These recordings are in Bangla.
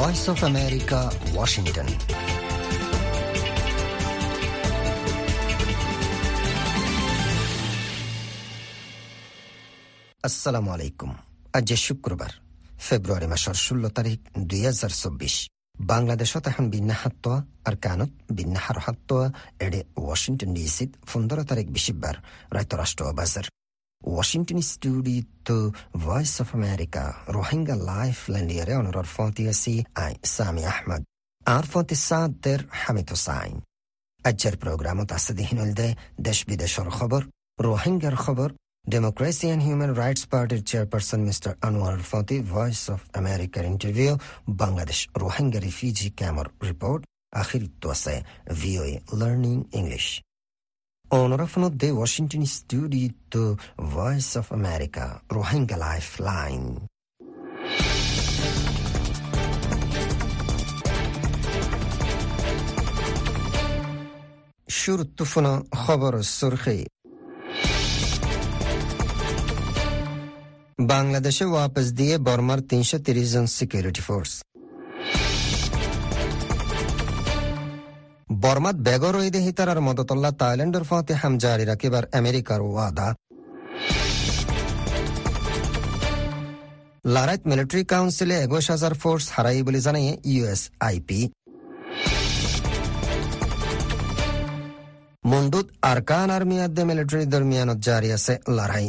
ভয়েস অফ আমেরিকা ওয়াশিংটন আসসালামু আলাইকুম আজ শুক্রবার, ফেব্রুয়ারি মাসের ষোলো তারিখ, দুই হাজার চব্বিশ। বাংলাদেশত এখন বিন্যাহাত্তোয়া আর কানত বিন্যাহার হাত্তোয়া এডে ওয়াশিংটন ডিসিত পনেরো তারিখ বিশিববার রায়তরাষ্ট্র বাজার। Washington studio voice of America Rohingya life ল্যান্ডিয়ারে অনরর ফতি আসি আই সামি আহমদ আর ফতি সাদের হামিদ হোসাইন আজ্জার প্রোগ্রামত আছে দিহিনলদে দেশ বিদেশের খবর রোহিঙ্গার খবর Democracy and Human Rights Party Chairperson Mr. Anwar Fati, Voice of America interview, Bangladesh Rohingya refugee camp report, আখির তোয়াসে VOA Learning English. Honor of the Washington studio to Voice of America, Rohingya Lifeline. শুরু তুফনা খবর সুরখি বাংলাদেশে ওয়াপস দিয়ে বর্মার তিনশো তিরিশ জন সিকিউরিটি বর্মাত বেগর ঈদে হিতারার মদতল্লা থাইল্যান্ডের ফতে হাম জারি রাখিবার আমেরিকার ওয়াদা। লারাইত মিলিটারি কাউন্সিলে একুশ হাজার ফোর্স হারাই বলে জানিয়ে ইউএস আইপি মুন্ডুত আরকান আর্মি আদে মিলিটারি দরমিয়ানত জারি আছে লড়াই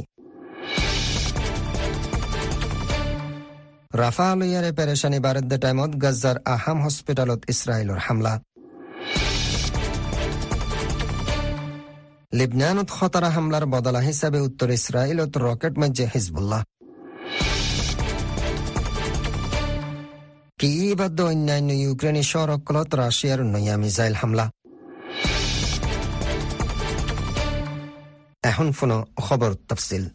রাফা লইয়ারে পেরেশানি বারদ্দে টাইমত গাজ্জার আহাম হসপিটালত ইসরায়েলর হামলা। লিবনানত খতারা হামলার বদলা হিসাবে উত্তর ইসরায়েলত রকেট মজ্জে হিজবুল্লাহ। কিবাদ্য অন্যান্য ইউক্রেনের সড়কলত রাশিয়ার নয়া মিসাইল হামলা। এখন ফোন খবর তফসিল।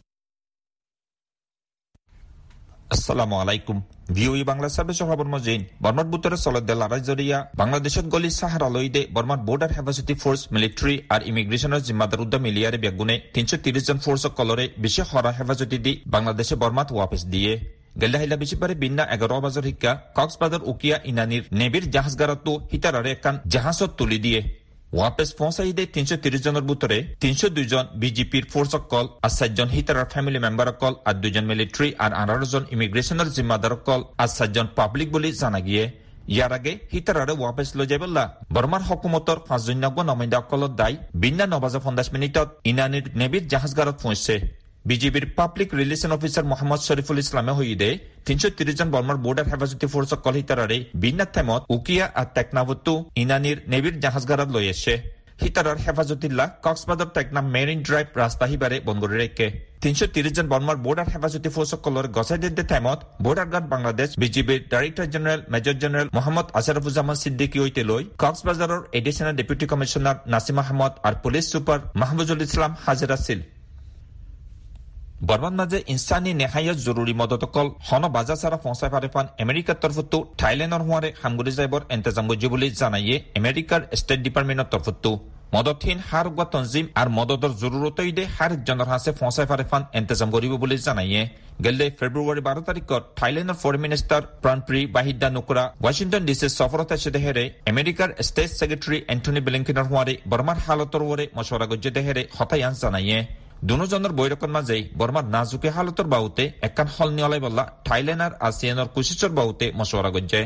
আসসালামু আলাইকুম। ভিওই বাংলা সার্ভিস খবর মজিন। বর্মার বুতরে চলতে লড়াই জরিয়া। বাংলাদেশত গলি সাহারা লইদে বর্মার বর্ডার হেফাজতি ফোর্স মিলিটারি আর ইমিগ্রেশনের জিম্মাদার উদ্যম মিলিয়ারে বেগুনে তিনশো তিরিশ জন ফোর্স কলরে বেশি হরা হেফাজতি দি বাংলাদেশে বর্মাত ওয়াপেস দিয়ে। গেল্লাহিলা বেশিবারে বিন্না এগারো বাজার শিক্ষা কক্সবাজার উকিয়া ইনানির নেবির জাহাজগারতো হিতারারে একান জাহাজত তুলি দিয়ে। ওয়াপেস পৌঁছাইদে তিনশো তিরিশ জনের বুতরে তিনশো দুইজন বিজেপির ফোর্স অকল আর সাতজন হিতারার ফ্যামিলি মেম্বার অকল আর দুজন মিলিটারি আর আঠারো জন ইমিগ্রেশনের জিম্মাদার অকল আর সাতজন পাবলিক বলে জানা গিয়ে। ইয়ার আগে হিতারারে ওয়াপেস লৈ যাবল্লা বর্মার হকুমতর পাঁচজন্যজ্ঞ নমাইন্দা অকলত দায়। বিন্যা নবাজা পঞ্চাশ মিনিটত ইনানির নেবির জাহাজগারত পৌঁছছে বিজেপির public relation officer Mohammad Shariful ইসলামে হইদে তিনশো তিরিশ জন বর্মার বর্ডার হেফাজতি ফোর্স কল হিতারারে বিন্না থেমত উকিয়া আর টেকনাবতু ইনানির নেবির জাহাজগারত লৈ এসে। হিতারার হেফাজতিল্লা কক্সবাজার টেকনা মেরিন ড্রাইভ রাস্তা হিবারে বন্ধ রেখে তিনশো তিরিশ জন বর্মার বর্ডার হেফাজতি ফোর্স কলর গসাই দিতে থেমত বর্ডার গার্ড বাংলাদেশ বিজেপির director general major general Mohammad Ashrafuzzaman Siddiqui হইতে লই কক্সবাজারের additional deputy commissioner Nasim Ahmad আর পুলিশ সুপার মাহবুজুল ইসলাম হাজির আছিল বর্মান মাঝে ইনসানি নেহাইয়ত জরুরি মদতকল হন বাজা সারা ফসাই ফারেফান আমেরিকার তরফতো থাইল্যান্ডর হওয়ারে হামগুড়ি যাইবর এন্তেজাম গজ্জি বলে জানাইয়ে আমেরিকার স্টেট ডিপার্টমেন্টের তরফতো মদতহীন হার গুয়া তঞ্জিম আর মদতর জরুরত ইদে হার জনের হাসে ফসাই ফারেফান এন্তেজাম করিব বলে জানাইয়ে। গেলে ফেব্রুয়ারি বারো তারিখত থাইল্যান্ডের foreign minister Parnpree Bahiddha Nukara Washington ডিসির সফরত এসে দেহেরে আমেরিকার স্টেট সেক্রেটারি এন্টনি বিলিংকিনের হওয়ারে বর্মার হালতর ওরে মশওয়ারা গজ্জে দেহেরে হতায়ান জানাইয়ে। দুজনের বৈরকর মাজেই বর্মার নাজুকে হালতর বাহুতে একান হল নিয়লাই বল্লা থাইল্যান্ড আর কুচিচৰ বাহুতে মশওয়ারা গজ্জে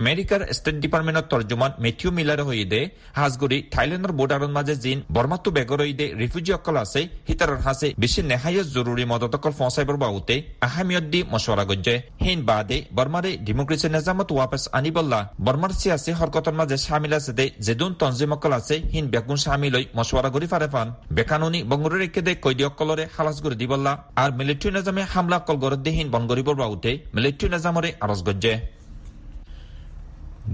আমেরিকার স্টেট ডিপার্টমেন্টর তর্জমান মেথিউ মিলার হইদে হাজগুড়ি থাইল্যান্ডের বর্ডারের মাঝে জিন বর্মাত্তু বেগর হইদে রিফিউজি অকল আছে হিতারর হাসে বেশি নেহাইয় জরুরি মদত অকল ফসাইবর বাহুতে আহামিয়ত দি মশওয়ারা গজ্জে। হিন বাদে বর্মারে ডেমোক্রেসি নিজামত ওয়াপস আনিবল্লা বর্মার সিয়াসি হরকতর মাঝে সামিল আছে দে যেদুন তঞ্জিম অকল আছে হিন বেগুন সামিল হই মশওয়ারা গরি ফারে ফান। বেকানুনি বঙ্গরে রেখে দে কৈদি অকলরে হালাস করে দিবল্লা আর মিলিটারি নিজামে হামলা অকল গরদ হিন বনগরিবর বাহুতে মিলিটারি নিজামরে আরজ গজ্জে।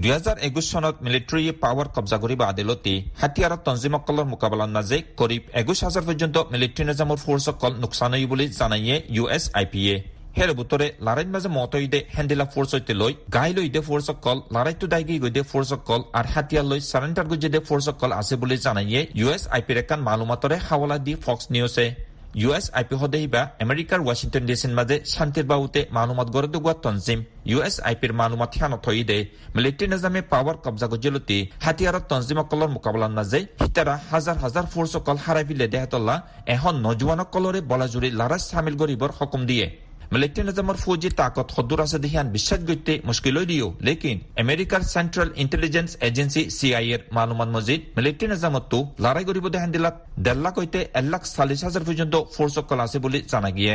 দুই হাজাৰ একুশ চনত মিলিটাৰীয়ে পাৱাৰ কব্জা কৰিব আদালতে হাতিয়াৰত তঞ্জিমসকলৰ মোকাবিলাৰ মাজে করিব একুশ হাজাৰ পৰ্যন্ত মিলিটাৰী নিজামৰ ফোৰ্সকল নোকচান হৈ বুলি জানাইয়ে ইউ এছ আই পি এ হেৰ বুটৰে লাৰাইৰ মাজে মতইদে হেন্দিলা ফোৰ্স সৈতে লৈ, গাই লৈ দে ফোৰ্সকল লাৰাইটো দাইগি গৈ দে ফোৰ্সকল আৰু হাতিয়াৰ লৈ চাৰেণ্ডাৰ গৈ দে ফোৰ্সকল আছে বুলি জানাইয়ে ইউ এছ আই পিৰ একান মালুমাতৰে হাৱালা দি ফক্স নিউজে ইউ এছ আই পি সদেহিবা আমেৰিকাৰ ৱাশ্বিংটন ডি চিৰ মাজে শান্তিৰ বাহুতে মানুমাত গড়ে দুগুৱা তঞ্জিম ইউ এছ আই পিৰ মানুমাত সিয়ানত থৈ দে। মিলিটাৰী নিজামে পাৱাৰ কব্জা গজিলতি হাতিয়াৰত তঞ্জিমসকলৰ মোকাবিলাৰ মাজে সিতাৰা হাজাৰ হাজাৰ ফোৰ্চসকল হাৰাই পিলে দেহাতল্লা এখন নজোৱানসকলৰে বলাজুৰি লাৰাজ চামিল গৰিবৰ সকুম দিয়ে। মিলিটাৰী নিজামৰ ফৌজি তাকত সদূৰ আছে দেহিয়ান বিশ্বাস গত্যে মুস্কিল দিও লেকিন আমেৰিকাৰ central intelligence agency C I এৰ মালুমান মজিদ মিলিটাৰী নিজামতো লৰাই কৰিব দেহান দিলাত ডেৰ লাখ হৈতে এক লাখ চাল্লিছ হাজাৰ পৰ্যন্ত ফোৰ্চসকল আছে বুলি জানা গিয়ে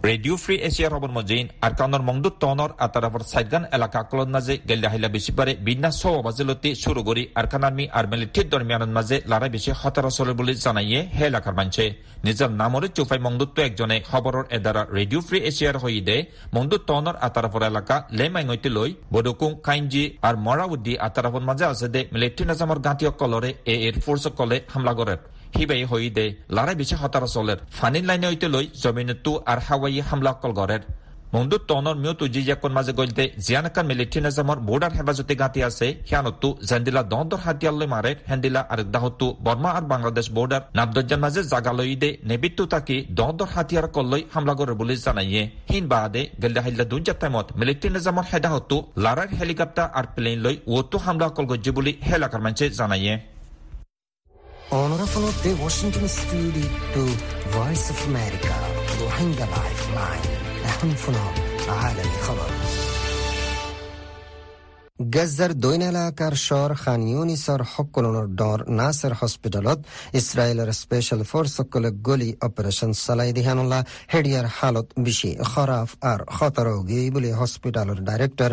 রেডিও ফ্রি এশিয়ার হবর মজিন আর কানর মংদুত তনর আতারাফর সাইদগান এলাকা কলন মাঝে গেল্লা হাইলা বেশি পারে বিনা সব বাজেলতি শুরু করি আর কানারমি আর মিলিটির দরমিয়ান মাঝে লড়াই বেশি হতারা চলে বলে জানাইয়ে হে এলাকার মানছে নিজের নামরে চুফাই মংদুত্ব একজনে খবরের এদারা রেডিও ফ্রি এশিয়ার হই দে মংদুত তনর আতারাফর এলাকা লেমাই গৈতে লই বডকুং কাইনজি আর মরাউদ্দি আতারাফর মাঝে আছে দে মিলিটারি নাজামর গাঁতীয় কলরে এ এর ফোর্স কলে হামলা করে হিবাই হই দে। লারাই বেশি হতারা চলের ফানির লাইনে হইতে লই জমিনতু আর হাওয়াই হামলা কল গড়ের মন্দু টনৰ মিউতু জিজাকন মাজে গলতে জিয়ানাকান মিলিটাৰী নিজামৰ বৰ্ডাৰ হেফাজতে গাঁতি আছে। সিয়ানতো জেন্দিলা দহদৰ হাতিয়ালৈ মাৰে। হেন্দিলা আৰু দাহতো বৰ্মা আৰু বাংলাদেশ বৰ্ডাৰ নাবদজ্জান মাজে জাগা লৈ দে। নেবিত্তু তাকি দহদৰ হাতিয়াৰ কলৈ হামলা কৰে বুলি জানাইয়ে। হিন বাদে গেল্লা হাইলা দুঞ্জা টাইমত মিলিটাৰী নিজামৰ হেদাহতো লাৰাৰ হেলিকপ্টাৰ আৰু প্লেন লৈ ওতো হামলা কল গজ্জি বুলি হেলাকাৰ মানুহে জানাইয়ে। Honorable the Washington Studio to Voice of America روحينجا لايف لاين এখন শুনক عالمي خبر গেজাৰ দৈন এলেকাৰ চৰ খান ইউনিছৰ সকলোনৰ ডৰ নাছাৰ হস্পিটেলত ইছৰাইলৰ স্পেচিয়েল ফৰ্চসকলে গলি অপাৰেশ্যন চলাই দিহানুল্লাহ হেডিয়াৰ হালত বেছি খৰাফ আৰু খতৰগী বুলি হস্পিটেলৰ ডাইৰেক্টৰ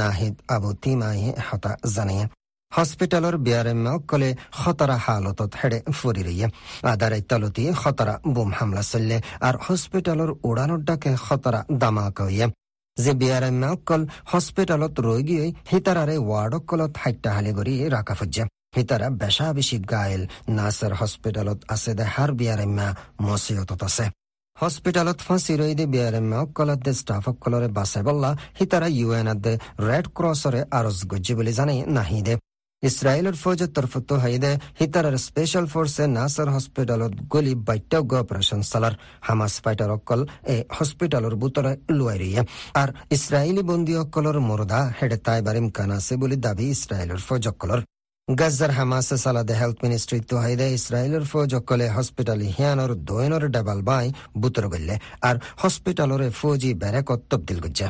নাহিদ আবু তিমাহে হতা জানিয়ে হস্পিটেলৰ বিয়াৰেম্যসকলে খতৰা হালতত হেৰে ফুৰি ৰহিয়ে আদাৰাই তলতি খতৰা বোম হামলা চলিলে আৰু হস্পিটেলৰ উড়ানৰ ডাকে খতৰা দামাক হইয়ে যে বিয়াৰেম্যসকল হস্পিটেলত ৰৈ গিয়ে হিতাৰাৰে ৱাৰ্ডসকলত হাইটাহালি কৰি ৰাখা ফুজে হিতাৰা বেচা বেছি গাইল নাছাৰ হস্পিটেলত আছে দে হাৰ বিয়াৰেম্যা মচিয়তত আছে। হস্পিটেলত ফাঁচি ৰৈ দে বিয়াৰেম্যসকলত দে ষ্টাফসকলৰে বাচাই বল্লা হিতাৰা ইউ এনত দে ৰেড ক্ৰছৰে আৰজ গজ্জি বুলি জানি নাহি দে। ইছৰাইলৰ ফৌজৰ তৰফতো হাইদে হিটাৰৰ স্পেচিয়েল ফৰ্চে নাছাৰ হস্পিটেলত গলি বাত্যজ্ঞ অপাৰেশ্যন চলাৰ। হামাছ ফাইটাৰসকল এই হস্পিটেলৰ বুটৰে লুৱাই ৰিয়ে আৰু ইছৰাইলী বন্দীসকলৰ মৰদা হেডে তাই তাইবাৰ ইমকান আছে বুলি দাবি ইছৰাইলৰ ফৌজসকলৰ। গাজাৰ হামাছে চালাদে হেল্থ মিনিষ্ট্ৰীটো হাইদে ইছৰাইলৰ ফৌজসকলে হস্পিটেল হিয়ানৰ দৈনৰ ডেবাল বাই বুটৰ গল্লে। আৰু হস্পিটেলৰে ফৌজি বেৰেকত তবদিল গজ্জা।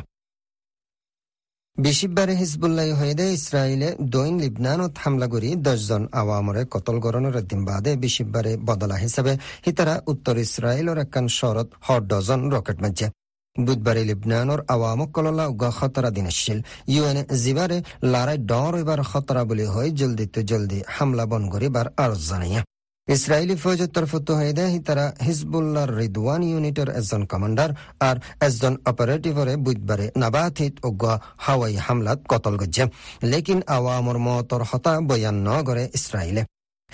বিশিববাৰে হিজবুল্লাহ হয়েদে ইসরায়েলে দৈন লিবনানত হামলা করি দশজন আওয়ামরে কতল গরণের দিন বাদে বিশিববারে বদলা হিসাবে হিতারা উত্তর ইসরায়েলের একান শরত হর ডজন রকেট মাজ্জে বুধবারে লিবনানৰ আৱামক কললা উগা খতৰা দিন আছিল ইউ এনে জিবাৰে লাৰাই ডৰ এবাৰ খতৰা বুলি হৈ জলদিতে জলদি হামলা বন কৰিবাৰ আৰজ জানাইয়া। ইসরায়েলি ফৌজের তরফতো হয়ে তারা হিজবুল্লাহর রিদওয়ান ইউনিটের একজন কমান্ডার আর একজন অপারেটিভরে বুধবারে নাবাথিত অজ্ঞ হাওয়াই হামলাত কতল গজ্জে লেকিন আওয়ামর মতর হতা বয়ান ন করে ইসরায়েলে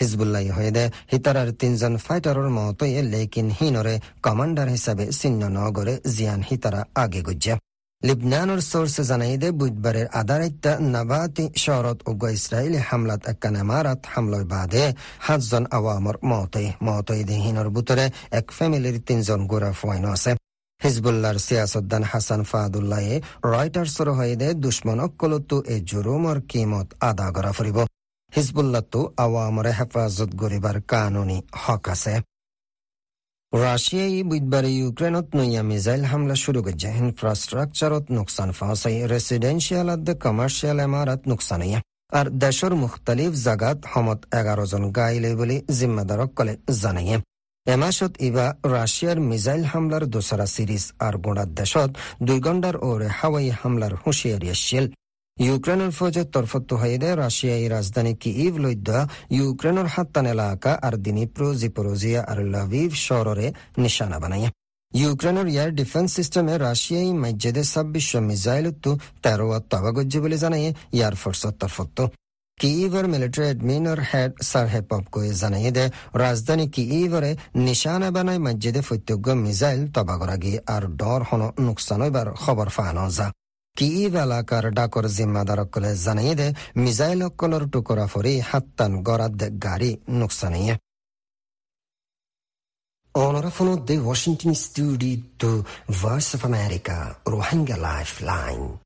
হিজবুল্লাহ হয়ে দে হিতারার তিনজন ফাইটারের মতই লেকিন হিনরে কমান্ডার হিসাবে চিহ্ন ন করে জিয়ান হিতারা আগে গজ্জে। লিবনানৰ চৰ্চে জানাইদে বুধবাৰে আধাৰাত্য নাবাতি চহৰত উগ্ৰ ইছৰাইলী হামলাত একানামাৰাত হামলৈ বাদে সাতজন আৱামৰ মতই মতই দেহীনৰ বুটৰে এক ফেমিলিৰ তিনিজন গোৰা ফুৱাইন আছে। হিজবুল্লাৰ চিয়াছদ্দান হাছান ফাহাদুল্লাহে ৰয়টাৰ্চৰ হৈদে দুশ্মনক কলতো এই জুৰুমৰ কিমত আদা কৰা ফুৰিব। হিজবুল্লাতো আৱামৰে হেফাজত কৰিবৰ কানুনী হক আছে। ৰাছিয়াই বুধবাৰে ইউক্ৰেইনত নয়া মিছাইল হামলা শুরু করছে। ইনফ্রাস্ট্রাকচারত নোকসান ফাঁসাই রেসিডেন্সিয়াল আদ কমার্শিয়াল এমারত নোকসান আর দেশৰ মুখতালিফ জাগাত সমত এগারো জন গাইলে বুলি জিম্মেদারসকলে জানাইয়ে। এমাসত ইবা রাশিয়ার মিসাইল হামলার দোসরা সিরিজ আর গোড়ার দেশত দুই ঘণ্টার ওরে হাওয়াই হামলার হুঁশিয়ারি আসছিল। ফৌজের তরফত হইদে রাশিয়াই রাজধানী কিইভ লৈদ্য ইউক্রেনের হাত্তান এলাকা আর দিনিপ্রো জিপোরোজিয়া আর লাভিভ শহরে নিশানা বানাইয়া। ইউক্রেনের এয়ার ডিফেন্স সিস্টেমে রাশিয়াই মসজিদে ছাব্বিশ মিসাইল তো তেরো তবাগজ্জি বলে জানাইয়ে এয়ার ফোর্সের তরফত। কিইভের মিলিটারি এডমিনৰ হেড সাৰহে পপকোয়ে জানাই দে ৰাজধানী কিইভৰে নিশানা বানাই মসজিদে ফত্যজ্ঞ মিসাইল তবাগৰাগী আৰু ডৰ হন নোকচান হইবার খবর ফানো যা। কিইভ এলাকার ডাকর জিম্মাদারকলে জানাই দে মিসাইল অকলর টুকরা ফরি হাত্তান গরাদ গাড়ি নোকসানিয়ে Onorafono de Washington studio to Voice of America, Rohingya Lifeline.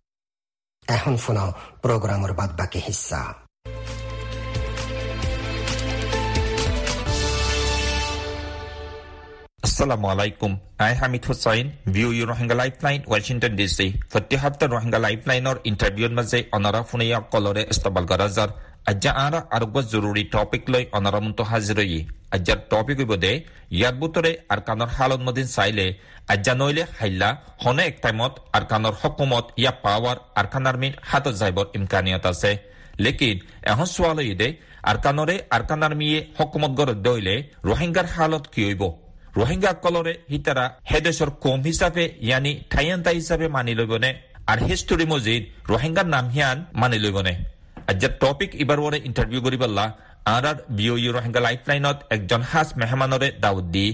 এখন শোনাও প্রোগ্রামের বাদ বাকি হিস্সা Assalamu alaikum. I Hamid Hussain, with you Rohingya Lifeline, Washington DC প্রতি সপ্তাহ রোহিঙ্গা লাইফলাইনৰ ইণ্টাৰভিউৰ মাজে অনাৰা ফুনিয়া কলৰে ইস্তবাল গৰাজাৰ। আজ্জা আৰা আৰোগ্য জৰুৰী টপিক লৈ অনাৰামন্ত হাজিৰই আজ্জাৰ টপিক দে ইয়াৰ বুটৰে আৰকানৰ হালত মদিন চাইলে আজ্জা নইলে হাইলা হনে এক টাইমত আৰকানৰ হকুমত ইয়া পাৱাৰ আৰকান আৰ্মিৰ হাতত যাইবৰ ইমকানিয়ত আছে লেকিন এখন চোৱালৈ দে আৰকানৰে আৰকান আৰ্মিয়ে হকুমত গড় দইলে ৰোহিংগাৰ হালত কি রোহিঙ্গা কলরে হিতারা হেদেশর কম হিসাবে ইয়ানি ঠাইয়ান্তা হিসাবে মানি লইবনে আর হিস্টোরি মজিদ রোহিঙ্গার নাম হিয়ান মানি লইবনে আজ্জার টপিক ইবার ওরে ইন্টারভিউ করিবাল্লা আর আর বিও ইউ রোহিঙ্গা লাইফলাইনত একজন হাস মেহমানরে দাউদ দি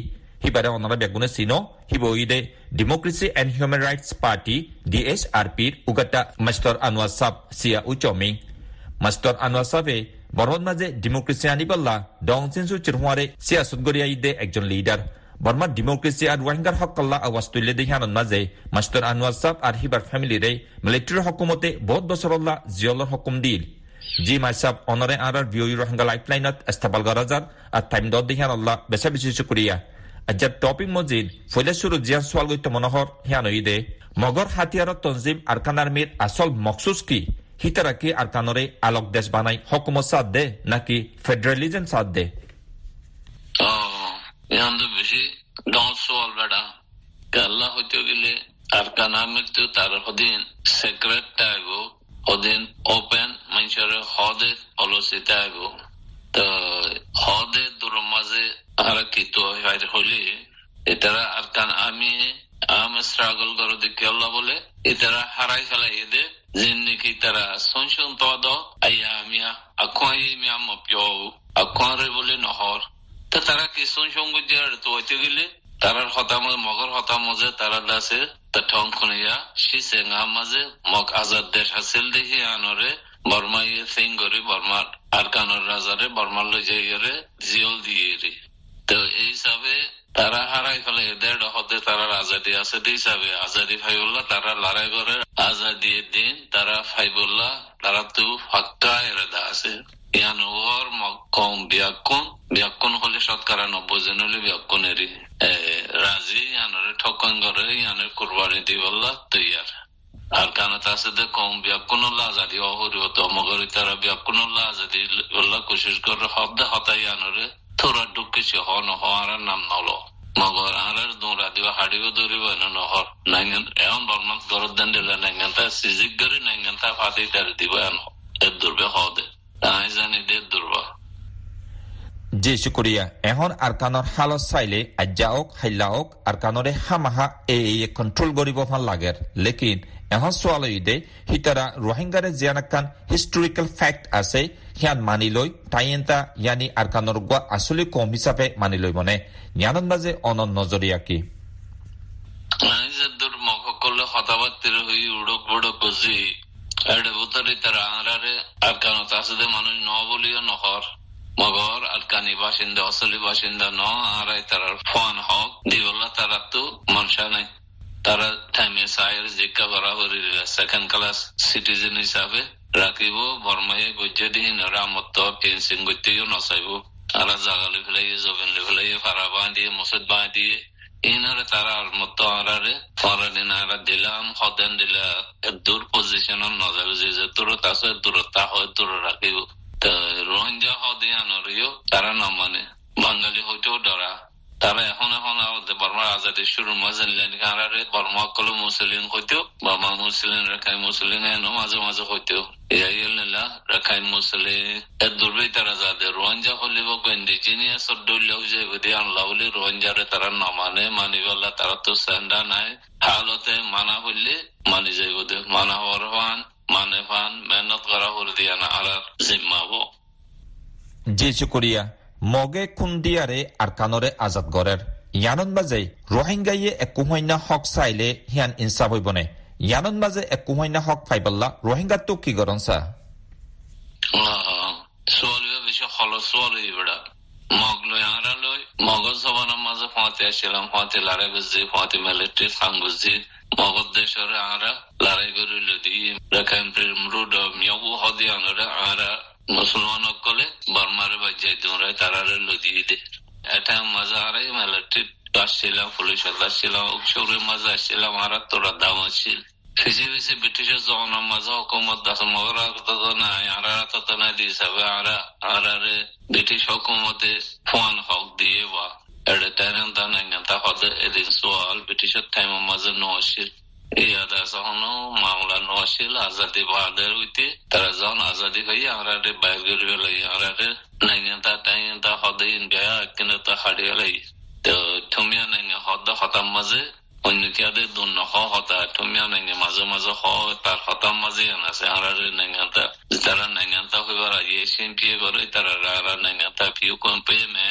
হিবারে অনারা বেগুনে চিনো হিবইদে democracy and human rights party ডিএসআরপির উগাটা মাস্টার আনোয়ার সাব সিয়া উচমিং মাস্টার আনোয়ার সাবে বরহদ মাঝে ডেমোক্রেসি আনিবাল্লা ডং চিনসু চিরহুয়ারে সিয়াসত গড়িয়া ইদে একজন লিডার বর্মার ডেমোক্রেসি আর রোহিঙ্গার হকল্লা আওয়াজ তুলে দেখানোর মাঝে মাস্টার আনোয়ার সাহ আর হিবার ফ্যামিলিরে মিলিটারি হকুমতে বহুত বছরল্লা জিয়লর হকুম দিল জি মাইসাব অনরে আর আর বিও রোহিঙ্গা লাইফলাইনত এস্তাবাল গরাজার আর টাইম দর দেখান আল্লাহ বেশা বেশি শুক্রিয়া আজ্জার টপিক মজিদ ফলে শুরু জিয়ান সোয়াল গৈত মনোহর হিয়ান দে মগর হাতিয়ার তঞ্জিম আরকান আর্মির আসল মকসুস কি হিতারা কি আরকানরে আলোক দেশ বানাই হকুমত সাথ দে নাকি ফেডারেলিজম সাথ দে বেশি অলবেড়া কাল্লা হইতে গেলে আর কানা মৃত্যু তার সেক্রেট টাইগো ওপেন মানুষের হদে অলসিতে আগো তো হদে দূর মাঝে আর কি তো হইলে এটারা আর কান আমি আম স্ট্রাগল করো দেখি আল্লাহ বলে এটারা হারাই ফেলাই এদে জিন্দিগি তারা সংশোধন পদ আইয়া মিয়া আখোয়াই মিয়া মপিও আখোয়ারে বলে নহর তো তারা কিসুন সংগীত তো হইতে গেলে তারার হতাম মগর হতাম যে তারা দাসে ঠং খুনিয়া, শিসে ngা মাঝে মগ আজাদ দেশ হাসিল দেখি আনরে বর্মা ইয়ে সিং করি বর্মার, আর কানর রাজারে বর্মার লই যাইরে জিয়ল দিয়ে রে তো এই হিসাবে তারা হারাই ফেলে, এদের হতে তারা আজাদি আছে হিসাবে আজাদি ফাইবুল্লাহ তারা লড়াই করে, আজাদি দিন তারা ফাইবুল্লাহ, তারা তো ফাক্কা এরেদা আছে। ইয়ান ওর কম ব্যাকুন ব্যাকুন হলে শতকরা নব্বই জন হলে ব্যাকুনেরই রাজি করে ইয়ানের কুরবানি দিবল্লা তৈয়ার। আর কানা আছে দে কম ব্যাকুনুল্লাহ আজাদি অহরি হতো মগরি তারা ব্যাকুনুল্লাহ আজাদি উল্লাহ কোশিশ করে হদ্দে হতাই ইয়ানরে থোরা ডুকেছে হ ন আর নাম নলো। মগর আর দৌড়া দিবা, হাড়িব দৌড়িব নহর নাইঙ্গান এমন বর্মান গরদ দেন দিলে নাইঙ্গান তা সিজিক গরি নাইঙ্গান তা ফাতি তার দিব, এন এর দুর্বে হদে জি শুক্ৰিয়া এখন আৰকানৰ হালত চাইলে আজ্যাওক হাইলাওক আৰকানৰে হামাহা এই কণ্ট্ৰল কৰিব ভাল লাগে। লেকিন এখন চোৱালৈ দে সিতাৰা ৰোহিংগাৰে জিয়ানাকান হিষ্টৰিকেল ফেক্ট আছে সিয়ান মানি লৈ টাইয়েন্তা ইয়ানি আৰকানৰ গোৱা আচলি কম হিচাপে মানি লৈ মানে মাজে অনন নজৰীয়া কি মগসকলে হতাবাত্তিৰ হৈ উড়ক বড়ক বুজি এডে বুতৰি তাৰা আংৰাৰে আৰ কেন তাসুদে মানুষ ন বলিও নহৰ মগর আর কানি বাসিন্দা, অসলি বাসিন্দা, ন আরাই তারার ফোন হক দিবল্লা তারা তো মনসা নাই। তারা টাইমে সাইর জিজ্ঞা করা করি সেকেন্ড ক্লাস সিটিজেন হিসাবে রাখিব, বর্মায়ে গজ্জা দিহীন রামত্ব ফেন্সিং গত্যেও নচাইব। আর জাগালি ফেলাই জবিন ফেলাই ফারা বাঁধিয়ে মসজিদ বাঁধিয়ে ইনারে তারা মতো আরারে ফরাদিন আরা দিলাম হদেন দিলা দূর পজিশন নজাবে, যে দূরত আছে দূরতা হয় দূর রাখিব। রোহিঙ্গা হদে আনরিও তারা না মানে বাঙালি হইতেও ডরা তারা এখন এখন বর্মার আজাদি শুরু মাজাল্লেন কারারে বর্মা কল মুসলিম হইতো বাবা মুসলিম রেখাই মুসলিম এনো মাঝে মাঝে হইতো ইয়াইল্লা রেখাই মুসলিম এর দুর্বই তারা যাদের রোহিঙ্গা হলিব ইন্ডিজিনিয়াস ডুল্লেও যে বুধি আনলাউলি রোহিঙ্গারে তারা নমানে মানিবেলা তারা তো স্যান্ডা নাই হালতে মানা হইলে মানি যাইব দে মানা হওয়ার জি শুক্রিয়া। মগে খুন্দিয়ারে আর কানরে আজাদ গড়ের ইয়ানন বাজে রোহিঙ্গাইয়ে এক হক চাইলে হিয়ান ইনসাফ হইবনে ইয়ানন বাজে এক হক ফাইবাল্লা রোহিঙ্গা তো কি গরন সা সোয়ালিও বেশি হলো সোয়ালি বেড়া মগ লই আরা লই মগজ জবানের মাঝে ফাঁতে আসছিলাম ফাঁতে লড়াই বুঝছি ফাঁতে মিলিটারি ফাং বুঝছি। মগজ দেশের আরা, লড়াই করে লদি রেখান মরুড মিয়াবু হদি আনরে আরা মুসলমান কলে বর্মারে বাজাই তোমরা তারারে লদি দে। এটা মজা আরে মিলিটারি আসছিলাম পুলিশ আসছিলাম উৎসবের মাঝে আসছিলাম আরা তোরা দাম আসছিল ফিজি ফিজি ব্রিটিশের জমানার মাঝে হুকুমত দাস মগরা নাই আরা তো নাই দিয়েছে আরা আরারে ব্রিটিশ হুকুমতে ফোন হক দিয়ে বা এটা তাইরান তা নাই তা হদে এদিন সোয়াল ব্রিটিশের টাইম মাঝে নছিল ইয়াদা সহনো মামলা নছিল আজাদি বাহাদের হইতে তারা যখন আজাদি হই আরারে বাইরে লই আরারে নাই তা টাইম তা হদে ইন্ডিয়া কিন্তু তা হারিয়ে লাই তো তুমিয়া নাই হদ হতাম মাঝে অন্য কিয়াদে দুন্ন হ হতা নাই মাঝে মাঝে হ তার হতাম মাঝে আছে আরারে তারা নাইঙ্গাতা হইবার আগে সিম্পিয়ে করে তারা রারা নাইঙ্গাতা পিউ কোন পে মে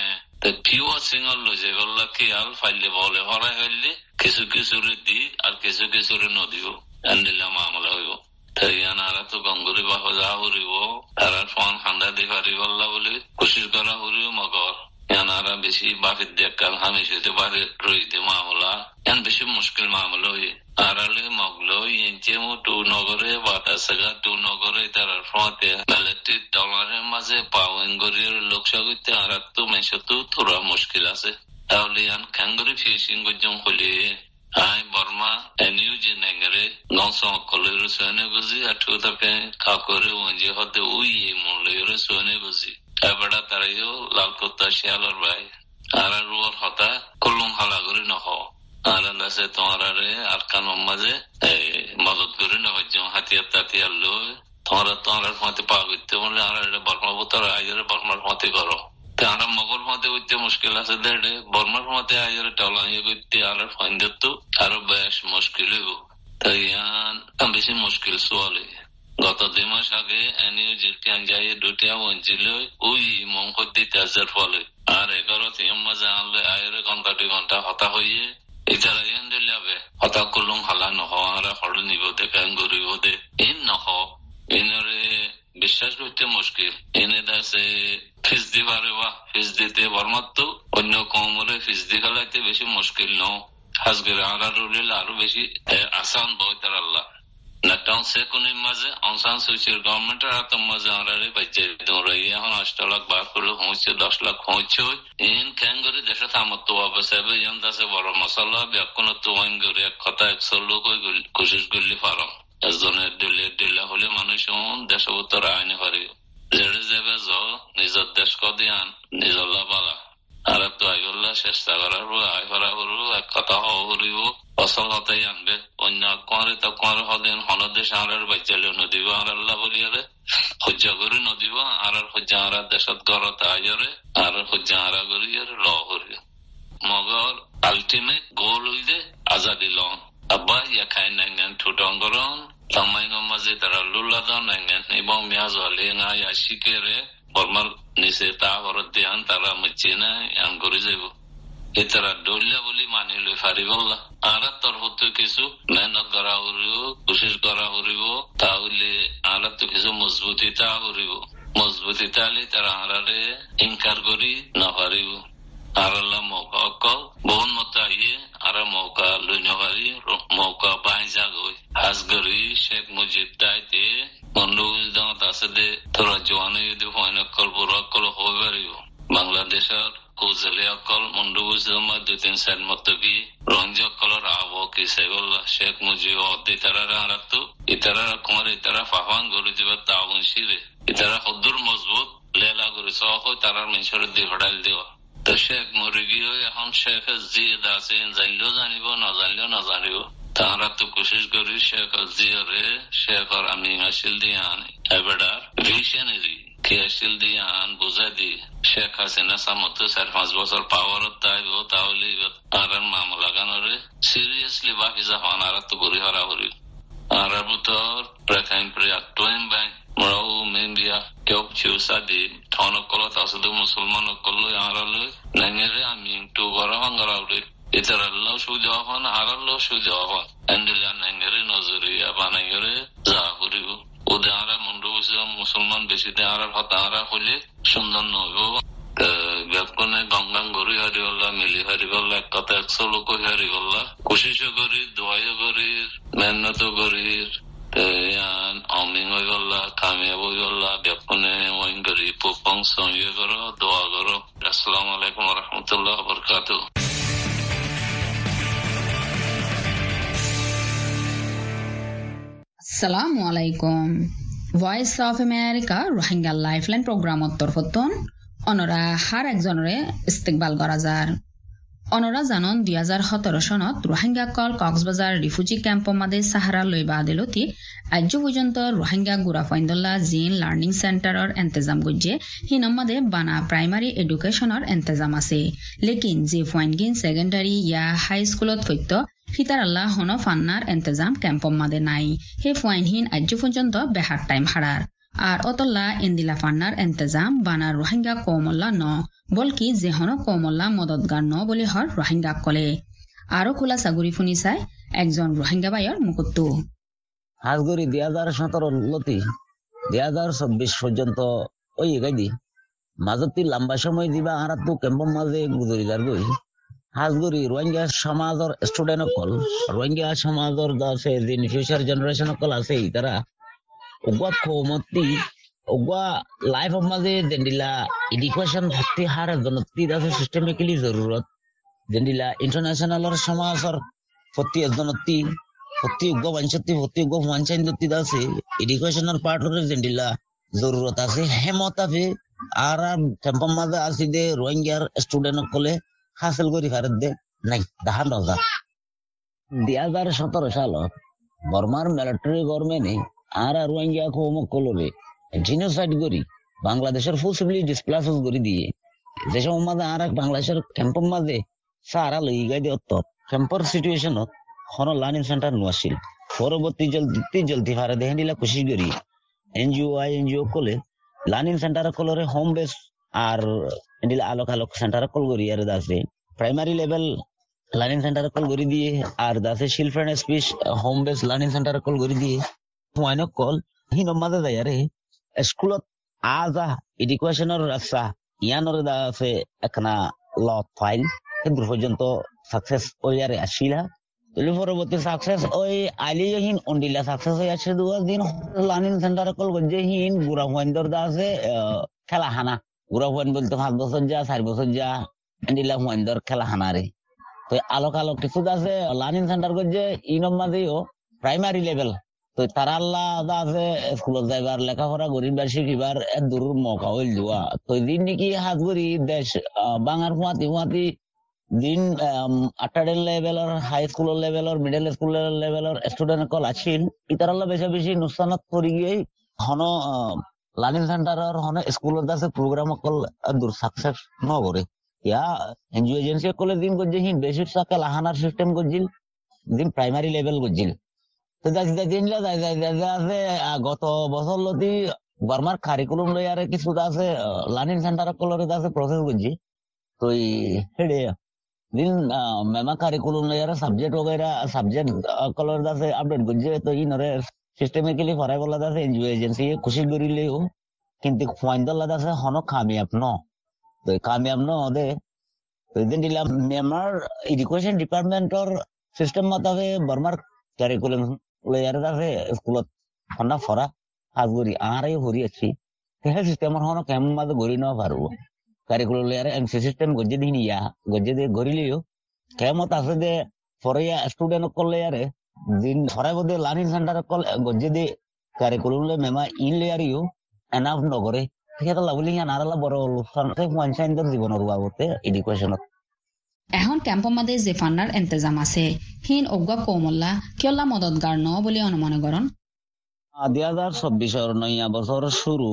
যে বললা কি আল ফাইলে বলে হরা হইলে কিছু কিছু দি আর কিছু কিছু নদীও আন্দিল্লা মামলা হইব ইয়ান আরা তো গঙ্গুরি বাহ যা হরিব ফোন খান্দা দি পারিব বলে কোশিশ করা হরিও মগর ইয়ানারা বেশি বাফির দেখাল হামেশাতে বারে রইতে মামলা। ইয়ান বেশি মুশকিল মামলা হয়ে আরালে মগলো, ইঞ্চে মো টু নগরে বাতাসাগা টু নগরে, তারার ফতে। মেলেটি ডলারের মাঝে পাওয়েন গরির লোকসাগিতে আরাত তো মেশতো থোড়া মুশকিল আছে। তাহলে ইয়ান খ্যাঙ্গরি ফিশিং গজম হলে আই বর্মা এনিউ যে নেঙ্গরে নস কলের সোনে বুঝি আঠু তাপে কাকরে ওঞ্জে হতে উই মূল্যের সোনে বুঝি এবারে তারাইও লাল কুত্তা শিয়ালর ভাই। আর রুয়ার হতা কুলুম হালা করে নহ। আর আছে তোমার আর কানুন মাঝে মদত করে নহ হাতিয়ার তাতিয়ার লই তোমার তোমার মতে পা করতে বললে আর বর্মা বোতর আইয়ের বর্মার মতে করো আমরা মগর মতে উঠতে মুশকিল আছে দেড়ে বর্মার মতে আইয়ের টলাইয়ে করতে আর ফাইন তো। আরও বেশ মুশকিল হইব। তাই বেশি মুশকিল সোয়ালে। গত দুই মাস আগে এনিউ জিলটিয়ান যাই দুটিয়া বঞ্চিল ওই মঙ্কর দিতে ফলে। আর এগারো আয়ের ঘণ্টা দুই ঘণ্টা হতা হইয়ে হতা কুলুং হালা আর নিব দেখে গরিব দে নহ বিশ্বাস করতে মুশকিল। এনে দাসে ফিস দিবারে বা ফিস দিতে বর্মাত্ম অন্য কমরে ফিস দি খেলাইতে বেশি মুশকিল ন হাজগের আড়া রুলিল আরও বেশি আসান বইতার আল্লাহ। কোন মাঝে সুচির গভর্নমেন্টের হাত মাঝে আনারে বাজে দৌড়ে এখন লাখ বার দশ লাখ ইন করে দেশে থামত্ব অবস্থা ইয়ান দাসে বড় মশলা তো ওয়াইন করে এক কথা একশো লোক কোশিস করলি পারম এজনের দিলে দিলে হলে মানুষ দেশ উত্তর আইনে পারি জেড়ে যাবে জ নিজের দেশ কদিয়ান নিজর লাভালা আর তো আইগুল্লা চেষ্টা করার আয় করা করব এক কথা হরিব ফসল হতাই আনবে। অন্য কোয়ারে তো কোয়ারে হদেন হনদেশ আর বাচ্চালে নদীব আর আল্লাহ বলিয়ারে সহ্য করে নদীব আর হজ্জা আর দেশত গরত আয়রে আর সহ্য আর করিয়ারে ল করিয়া মগর আলটিমেট গোল হইলে আজাদি লন আব্বা, ইয়া খাই নাঙ্গান ঠুটঙ্গরন তামাই মাঝে তারা লুল্লাদন নাঙ্গান। এবং মিয়াজ হলে না ইয়া শিকেরে বর্মার নিচে তা হরত দিয়ান, তারা মুচ্ছে না ইয়ান করে যাব এতারা ডলিয়া মানি লই ফারিবল্লা আর তোর হতে কিছু মেহনত করা করা তাহলে তো কিছু তারা আরারে ইনকার করি না পারিব মৌকা অকল বহুন মতো আইয়ে আর মৌকা লই মৌকা বাই শেখ মুজিব দাইতে বন্ধুবুজ দাঁত আছে দে, তোরা জোয়ানে যদি অকল বড় অকল হয়ে পারিব। বাংলাদেশের কৌজলে অকল মন্ডুবুজ জমা দুই তিন সাইড মতো কি? রঞ্জ অকলর আব কি সাইবল্লা শেখ মুজিব অদ্দি তারা হারাতো ইতারা কুমার, ইতারা ফাহান গরু দিবা তাউন শিরে ইতারা হদ্দুর মজবুত, লেলা গরু সহ তারা মিশরের দিয়ে হড়াইল দেওয়া। তো শেখ মরে গিয়ে এখন শেখ জিদ আছে, জানলেও জানিব, নজানলেও নজানিব। তাহারা তো কোশিশ করি শেখ জিয়রে শেখর আমি আসিল দিয়ে আনি এবার ভিশনারি কে আসিল দিয়ে আন বুঝাই দি। শেখ হাসিনা সামর্থ্য, চার পাঁচ বছর পাওয়ার তাইব তাহলে আর মামলা গানরে সিরিয়াসলি বাকি জাহান আর তো গরি হরা হরি। আর বুতর প্রেখাইন প্রিয়া টোয়েম ব্যাংক মরাও মেম্বিয়া, কেউ চিউসা দি। থন কল, তাসুদু মুসলমান কল আরালে নাঙ্গেরে আমি টু গরা হাঙ্গারাউরে ইতারাল্লাহ সুবিধা হন আরাল্লাহ সুবিধা হন। এন্ডিলা নাঙ্গেরে নজরিয়া বানাইরে যা করিব আরা মন্ডু মুসলমান বেশি হতা আরা হলে সুন্দর নব ব্যাপনে গঙ্গাং গরি হারিগল্লা মিলি হারিগল্লা এক কথা একশো লোক হারিগল্লা কোশিশ করি দোয়াই করি মেহনত করি অমিং হয়ে গল্লা কামিয়াব হয়ে গল্লা ব্যাপনে ওয়াইন করি পুপং সঙ্গে করো, দোয়া করো। আসসালামু আলাইকুম রহমতুল্লাহ বরকাত আসসালামু আলাইকুম। Voice of America Rohingya lifeline প্রোগ্রামত তরফতন অনরা হার একজনরে ইস্তেকবাল করা যার। অনরা জানন দুই হাজার সতেরো সনত রোহিঙ্গা কল কক্সবাজার রিফিউজি ক্যাম্প মাদে সাহারা লইবা আদিলতি পর্যন্ত রোহিঙ্গা জিন লার্নিং সেন্টাৰৰ এন্তেজাম গজ্জে হিনম্মাদে বানা প্ৰাইমাৰী এডুকেশ্যনৰ এন্তেজাম আছে। লেকিন যে ফাইনগিন ছেকেণ্ডাৰী ইয়া হাই স্কুলত ফৈত্য ফিতার আল্লাহ হন ফান্নার এন্তেজাম ক্যাম্পম মাদে নাই। হে ফাইনহীন আজ্য পর্যন্ত বেহার টাইম হারার। আর অতল্লা এন্দিলা ফান্নার এন্তেজাম বানার রোহিঙ্গা কৌমল্লা ন, বলকি যেহন কৌমল্লা মদতগার ন বলি হর রোহিঙ্গা কলে। আরও খোলা সাগুরি ফুনি চাই একজন রোহিঙ্গা বাইর মুকুত্তু হাজগরি দুই হাজার সতেরো লতি দুই হাজার চব্বিশ পর্যন্ত ওই মাজতি লম্বা সময় দিবা আর তো কেম্পম মাঝে গুজরিদার গই হাজগরি রোহিঙ্গা সমাজৰ ষ্টুডেন্ট অকল রোহিঙ্গা সমাজৰ আছে যিন ফিউচার জেনারেশন অকল আছে তারা উগা কমতি, উগা লাইফ মাঝে জেন্ডিলা এডুকেশন ভর্তি হার জনতি আছে সিস্টেমিক্যালি জরুরত। জেন্ডিলা ইন্টারন্যাশনালর সমাজৰ প্রতি জনতি প্রতি উগ্র বাঞ্চতি প্রতি উগ্র মানচাইন দত্তি আছে এডুকেশনের পার্টরে জেন্ডিলা জরুরত আছে। হেমত আছে আর টেম্পম মাঝে আছে দে রোহিঙ্গার স্টুডেন্ট কলে হাসিল করি ফেরত দে। নাই দাহান রজা দুই হাজার সতেরো সালত বর্মার মিলিটারি গভর্নমেন্টে আর রোহিঙ্গা কৌম কলরে জিনোসাইড করি, বাংলাদেশের ফুসিবলি ডিসপ্লাস করে দিয়ে। যে সময় মাঝে আর এক বাংলাদেশের ক্যাম্পর মাঝে সারা লই গাই দিয়ে ক্যাম্পর সিচুয়েশনত হন লার্নিং সেন্টার নোয়াছিল পরবর্তী জলদি জলদি ফারে দেখেন দিলা কোশিশ করি। এনজিও, আই এনজিও কলে লার্নিং সেন্টার কলরে হোম বেস আর আলোক আলোক সেন্টার কল করি আর দাসে প্রাইমারি লেভেল লার্নিং সেন্টার কল করে দিয়ে আর দাসে children speech home base learning centre call করে দিয়ে। হুয়াইন কল হিন মাঝে যায় আরে স্কুলত আজা এডুকেশনের রাস্তা ইয়ানোর দাসে একনা ল ফাইল কিন্তু পর্যন্ত সাকসেস ওই আরে আসিলা পরবর্তী সাকসেস ওই আলি হিন অন্ডিলা সাকসেস হয়ে আছে দুয়া দিন। লার্নিং সেন্টার কল গজ্জে হিন গুড়া হুয়াইন্দর দাসে খেলা হুয়াইন বলতে পাঁচ বছর যা চার বছর যা এন্ডিলা হুয়াইন্দর খেলা হানা রে তো আলোক আলোক কিছু আছে লার্নিং সেন্টার গজ্জে ইনম মাঝেও প্রাইমারি লেভেল। তো তারা আল্লাহ আছে যাইবার লেখাপড়া করিবার শিখিবার দূর হইল যোৱা। তো দিন নেকি হাত করি দেশ বাঙার হুয়াতি হুয়াতি দিন আটাডেল লেভেলৰ হাই স্কুলৰ লেভেলৰ মিডল স্কুলৰ লেভেলৰ ষ্টুডেণ্ট অকল আছিল। ইতারাল্লা বেশি বেশি নুকসানত পৰি গিয়ে হন লার্নিং সেন্টাৰৰ হন স্কুলত আছে প্রোগ্রাম অকল দূর সাকসেস নগরে ইয়া এনজিও এজেন্সি অকলে দিন করছে হিন বেশির সাকে লাহানার সিস্টেম করছিল দিন প্রাইমারি লেভেল করছিল তো দিনলা যাই যাই যাই আছে গত বছর লতি বর্মার কারিকুলাম লই আর কিছু আছে লার্নিং সেন্টার অকলরে আছে প্রসেস করছি তো হেডে দিন মেমা কারিকুলাম লই আর সাবজেক্ট वगैरह সাবজেক্ট কলর আছে আপডেট করছে তো ই নরে সিস্টেমিক্যালি ফরাই বলা আছে এনজিও এজেন্সি খুশি করিলেও কিন্তু ফাইন্ডল আছে হন কামিয়াব ন। তো কামিয়াব ন দে, তো দিন দিলাম মেমার এডুকেশন ডিপার্টমেন্টর সিস্টেম মতাবে বর্মার কারিকুলাম আর আছে স্কুলত হন্না ফরা হাজ করি আরে হরি আছি। সেই সিস্টেমর হন কেমন মাঝে গড়ি ন পারব? কারিকুলাম লই আর এমসি সিস্টেম গজ্জে দিন ইয়া গজ্জে দিয়ে গড়িলেও, কেমত আছে যে ফরাইয়া স্টুডেন্ট করলে আরে দিন বদে লার্নিং সেন্টার কল গজ্জে দিয়ে কারিকুলাম মেমা ইন লই আরিও এনাফ নগরে লাভলি সিহঁত আৰু বড় অনুষ্ঠান পঞ্চায়তৰ জীৱনৰ আগতে এডুকেশ্যনত এখন ক্যাম্পৰ মাঝে যে ফান্ডার ইন্তজাম আছে হিন অজ্ঞা কৌমল্লা কিয়লা মদতগার ন বলে অনুমান করেন দুই হাজার চব্বিশর নয়া বছর শুরু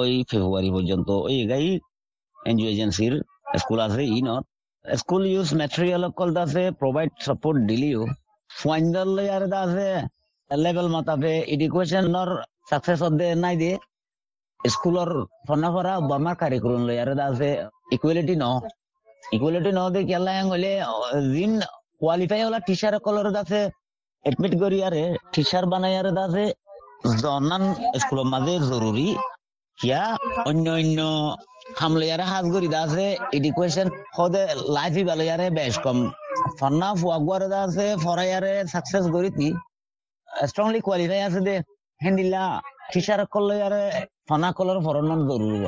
ওই ফেব্রুয়ারি পর্যন্ত ওই এগাই এনজিও এজেন্সির স্কুল আছে ইনত স্কুল ইউজ মেটেরিয়াল অকল আছে প্রোভাইড সাপোর্ট দিলিও। ফাইনাল লেয়ার আছে লেভেল মাতাপে এডুকেশনের সাকসেস দে নাই দিয়ে স্কুলৰ ফনাফৰা বামাৰ কাৰিকুলম লেয়াৰ আছে ইকুৱেলিটি ন ইকুৱেলিটি ন দে কেলা হলে জিন কোৱালিফাই হলা টিচাৰ সকলৰ আছে এডমিট কৰি আরে টিচার বানাই আরে আছে জনান স্কুলের মাঝে জরুরি কিয়া অন্য অন্য হামলায়ারে হাজ করি আছে এডুকেশন হদে লাইফ ইবালয়ারে বেশ কম ফন্না ফুয়াগুয়ারে আছে ফরাইয়ারে সাকসেস করিতি স্ট্রংলি কোয়ালিফাই আছে দে হেন্দিলা টিচার কলয়ারে ফনা কলর ফরনন জরুরি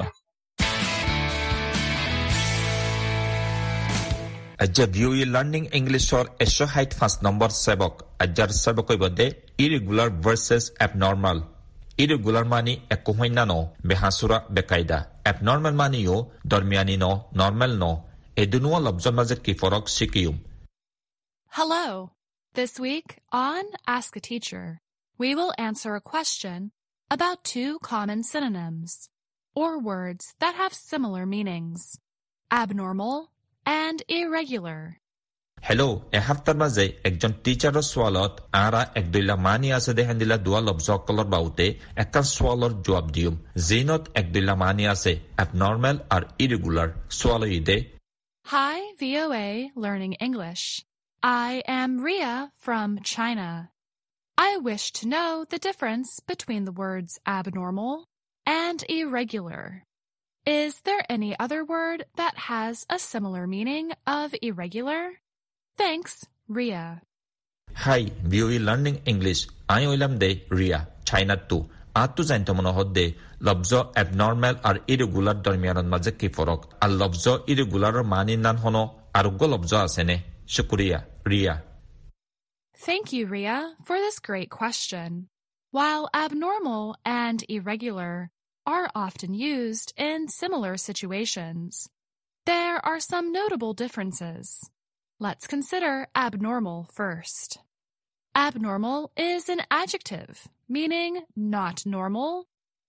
Ajja VOE Learning English or Esho Height Fast Number Sebok Ajjar Sebok Ibode Irregular versus Abnormal Irregular mani ekuhoina no behasura bekaida Abnormal mani yo dormiani no normal no Edunua lobjon maze kiforok sikiyum Hello. This week on Ask a Teacher, we will answer a question about two common synonyms, or words that have similar meanings abnormal and irregular. Hello' এসপ্তাহৰ মাজে একজন টিচাৰৰ ছোৱালত আৰা এক দুইলা মানি আছে দে হেন্দিলা দুৱা লব্জসকলৰ বাউতে একান ছোৱালৰ জবাব দিম জিনত এক দুইলা মানি আছে এবনৰ্মেল আৰু ইৰেগুলাৰ ছোৱাল ইদে Hi, VOA Learning English. I am Ria from China. I wish to know the difference between the words abnormal and irregular. Is there any other word that has a similar meaning of irregular? Thanks, Ria. Hi ভিঅ' learning English I ওইলাম they Riya চাইনাত two আঁতটো জানিত মনোহত they লব্জ abnormal আৰু ইৰেগুলাৰ দৰমিয়ানৰ মাজে কি ফৰক আৰু লব্জ ইৰেগুলাৰৰ মানি নান হন আৰোগ্য লব্জ আছেনে শুকুৰিয়া Riya Thank you, Ria, for this great question. While abnormal and irregular are often used in similar situations, there are some notable differences. Let's consider abnormal first. Abnormal is an adjective meaning not normal,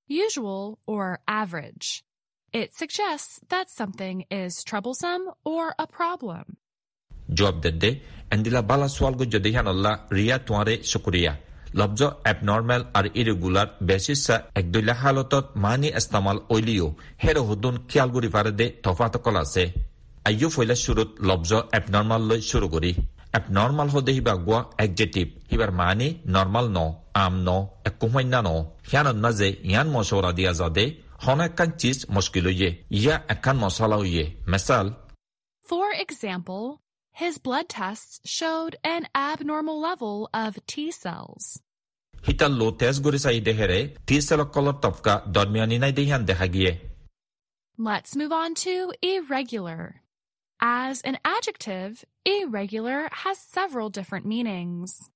usual, or average. It suggests that something is troublesome or a problem. জবাব দেদে এন্দিলা বালা সোয়ালগো যদি হানল্লা রিয়া তোয়ারে শুকুরিয়া লব্জ এবনর্মেল আর ইরেগুলার বেসিসা একদুইলা হালতত মানি ইস্তামাল ওইলিও হের হুদুন খিয়াল গুরি পারে দে তফাত কল আছে আইয়ু ফইলা শুরুত লব্জ এবনর্মাল লৈ শুরু করি। এবনর্মাল হদে হিবা গুয়া একজেটিভ হিবার মানি নর্মাল ন আম ন একুমাইনা ন হিয়ান হিয়ানত যে ইয়ান মশওরা দিয়া যাদে হন একান চিজ মুশকিল ইয়ে ইয়া একান মশালা ইয়ে মেসাল For example, His blood tests showed an abnormal level of T cells. හිතල්ලෝ තැස් ගුරිසයි දෙහෙරේ තීසලොක්කොලො තොප්ක දොර්මියනිනයි දෙහන් දෙහගියේ. Let's move on to irregular. As an adjective, irregular has several different meanings.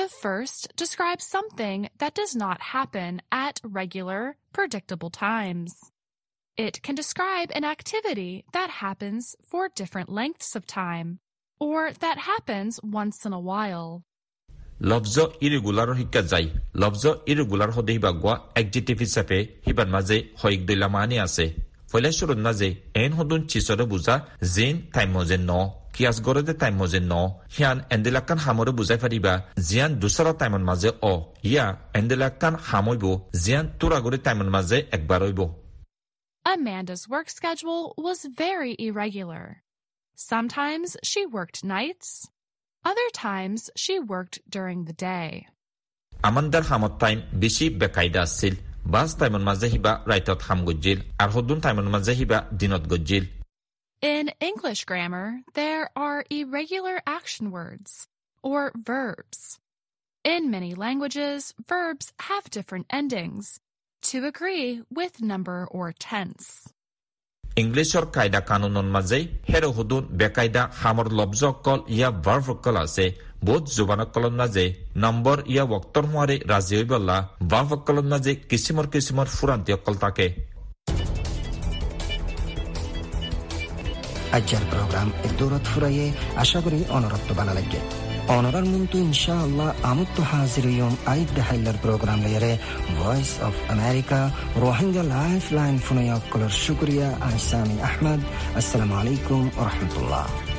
The first describes something that does not happen at regular, predictable times. It can describe an activity that happens for different lengths of time, or that happens once in a while. লব্জ ইৰেগুলাৰৰ শিক্ষা যায় লব্জ ইৰেগুলাৰ সদে হিবা গোৱা একজিটিভ হিচাপে হিবাৰ মাজে হয়ক দৈলা মানি আছে ফলে শুরুত মাজে এন সদুন চিচরে বুজা জিন টাইম মজে ন কিয়াস গরদে টাইম মজে ন হিয়ান এন্দেলাকান হামরে বুজাই ফারিবা জিয়ান দুসরা টাইমর মাঝে অ ইয়া এন্দেলাকান হামইব জিয়ান তুরাগরে টাইমর মাঝে একবার হইব Amanda's work schedule was very irregular. Sometimes she worked nights. Other times she worked during the day. In English grammar, there are irregular action words or verbs. In many languages, verbs have different endings to agree with number or tense. ইংলিছৰ কায়দা কানুনৰ মাজেই হেৰ হুদুন বেকায়দা হামৰ লব্জ অকল ইয়া বাৰ্ভ অকল আছে। বহুত জোবানসকলৰ মাজে নম্বৰ ইয়া বক্তৰ হোৱাৰে ৰাজি হৈ বলা বাৰ্ভসকলৰ মাজে কিছুমৰ কিচিমৰ ফুৰান্তি অকল থাকে। আজ্যার প্রোগ্রাম দৌড়ত ফুরাইয়ে আশা কৰি অনরত্ব বানা লাগে। অনরার মন্তু ইনশাআল্লাহ আমুত্ত হাজির ইয়ম আইদ দেহাইলার voice of america America Rohingya life line ফুনয়াক্কলর শুক্রিয়া আহসামি আহমদ আসসালামু আলাইকুম রহমতুল্লাহ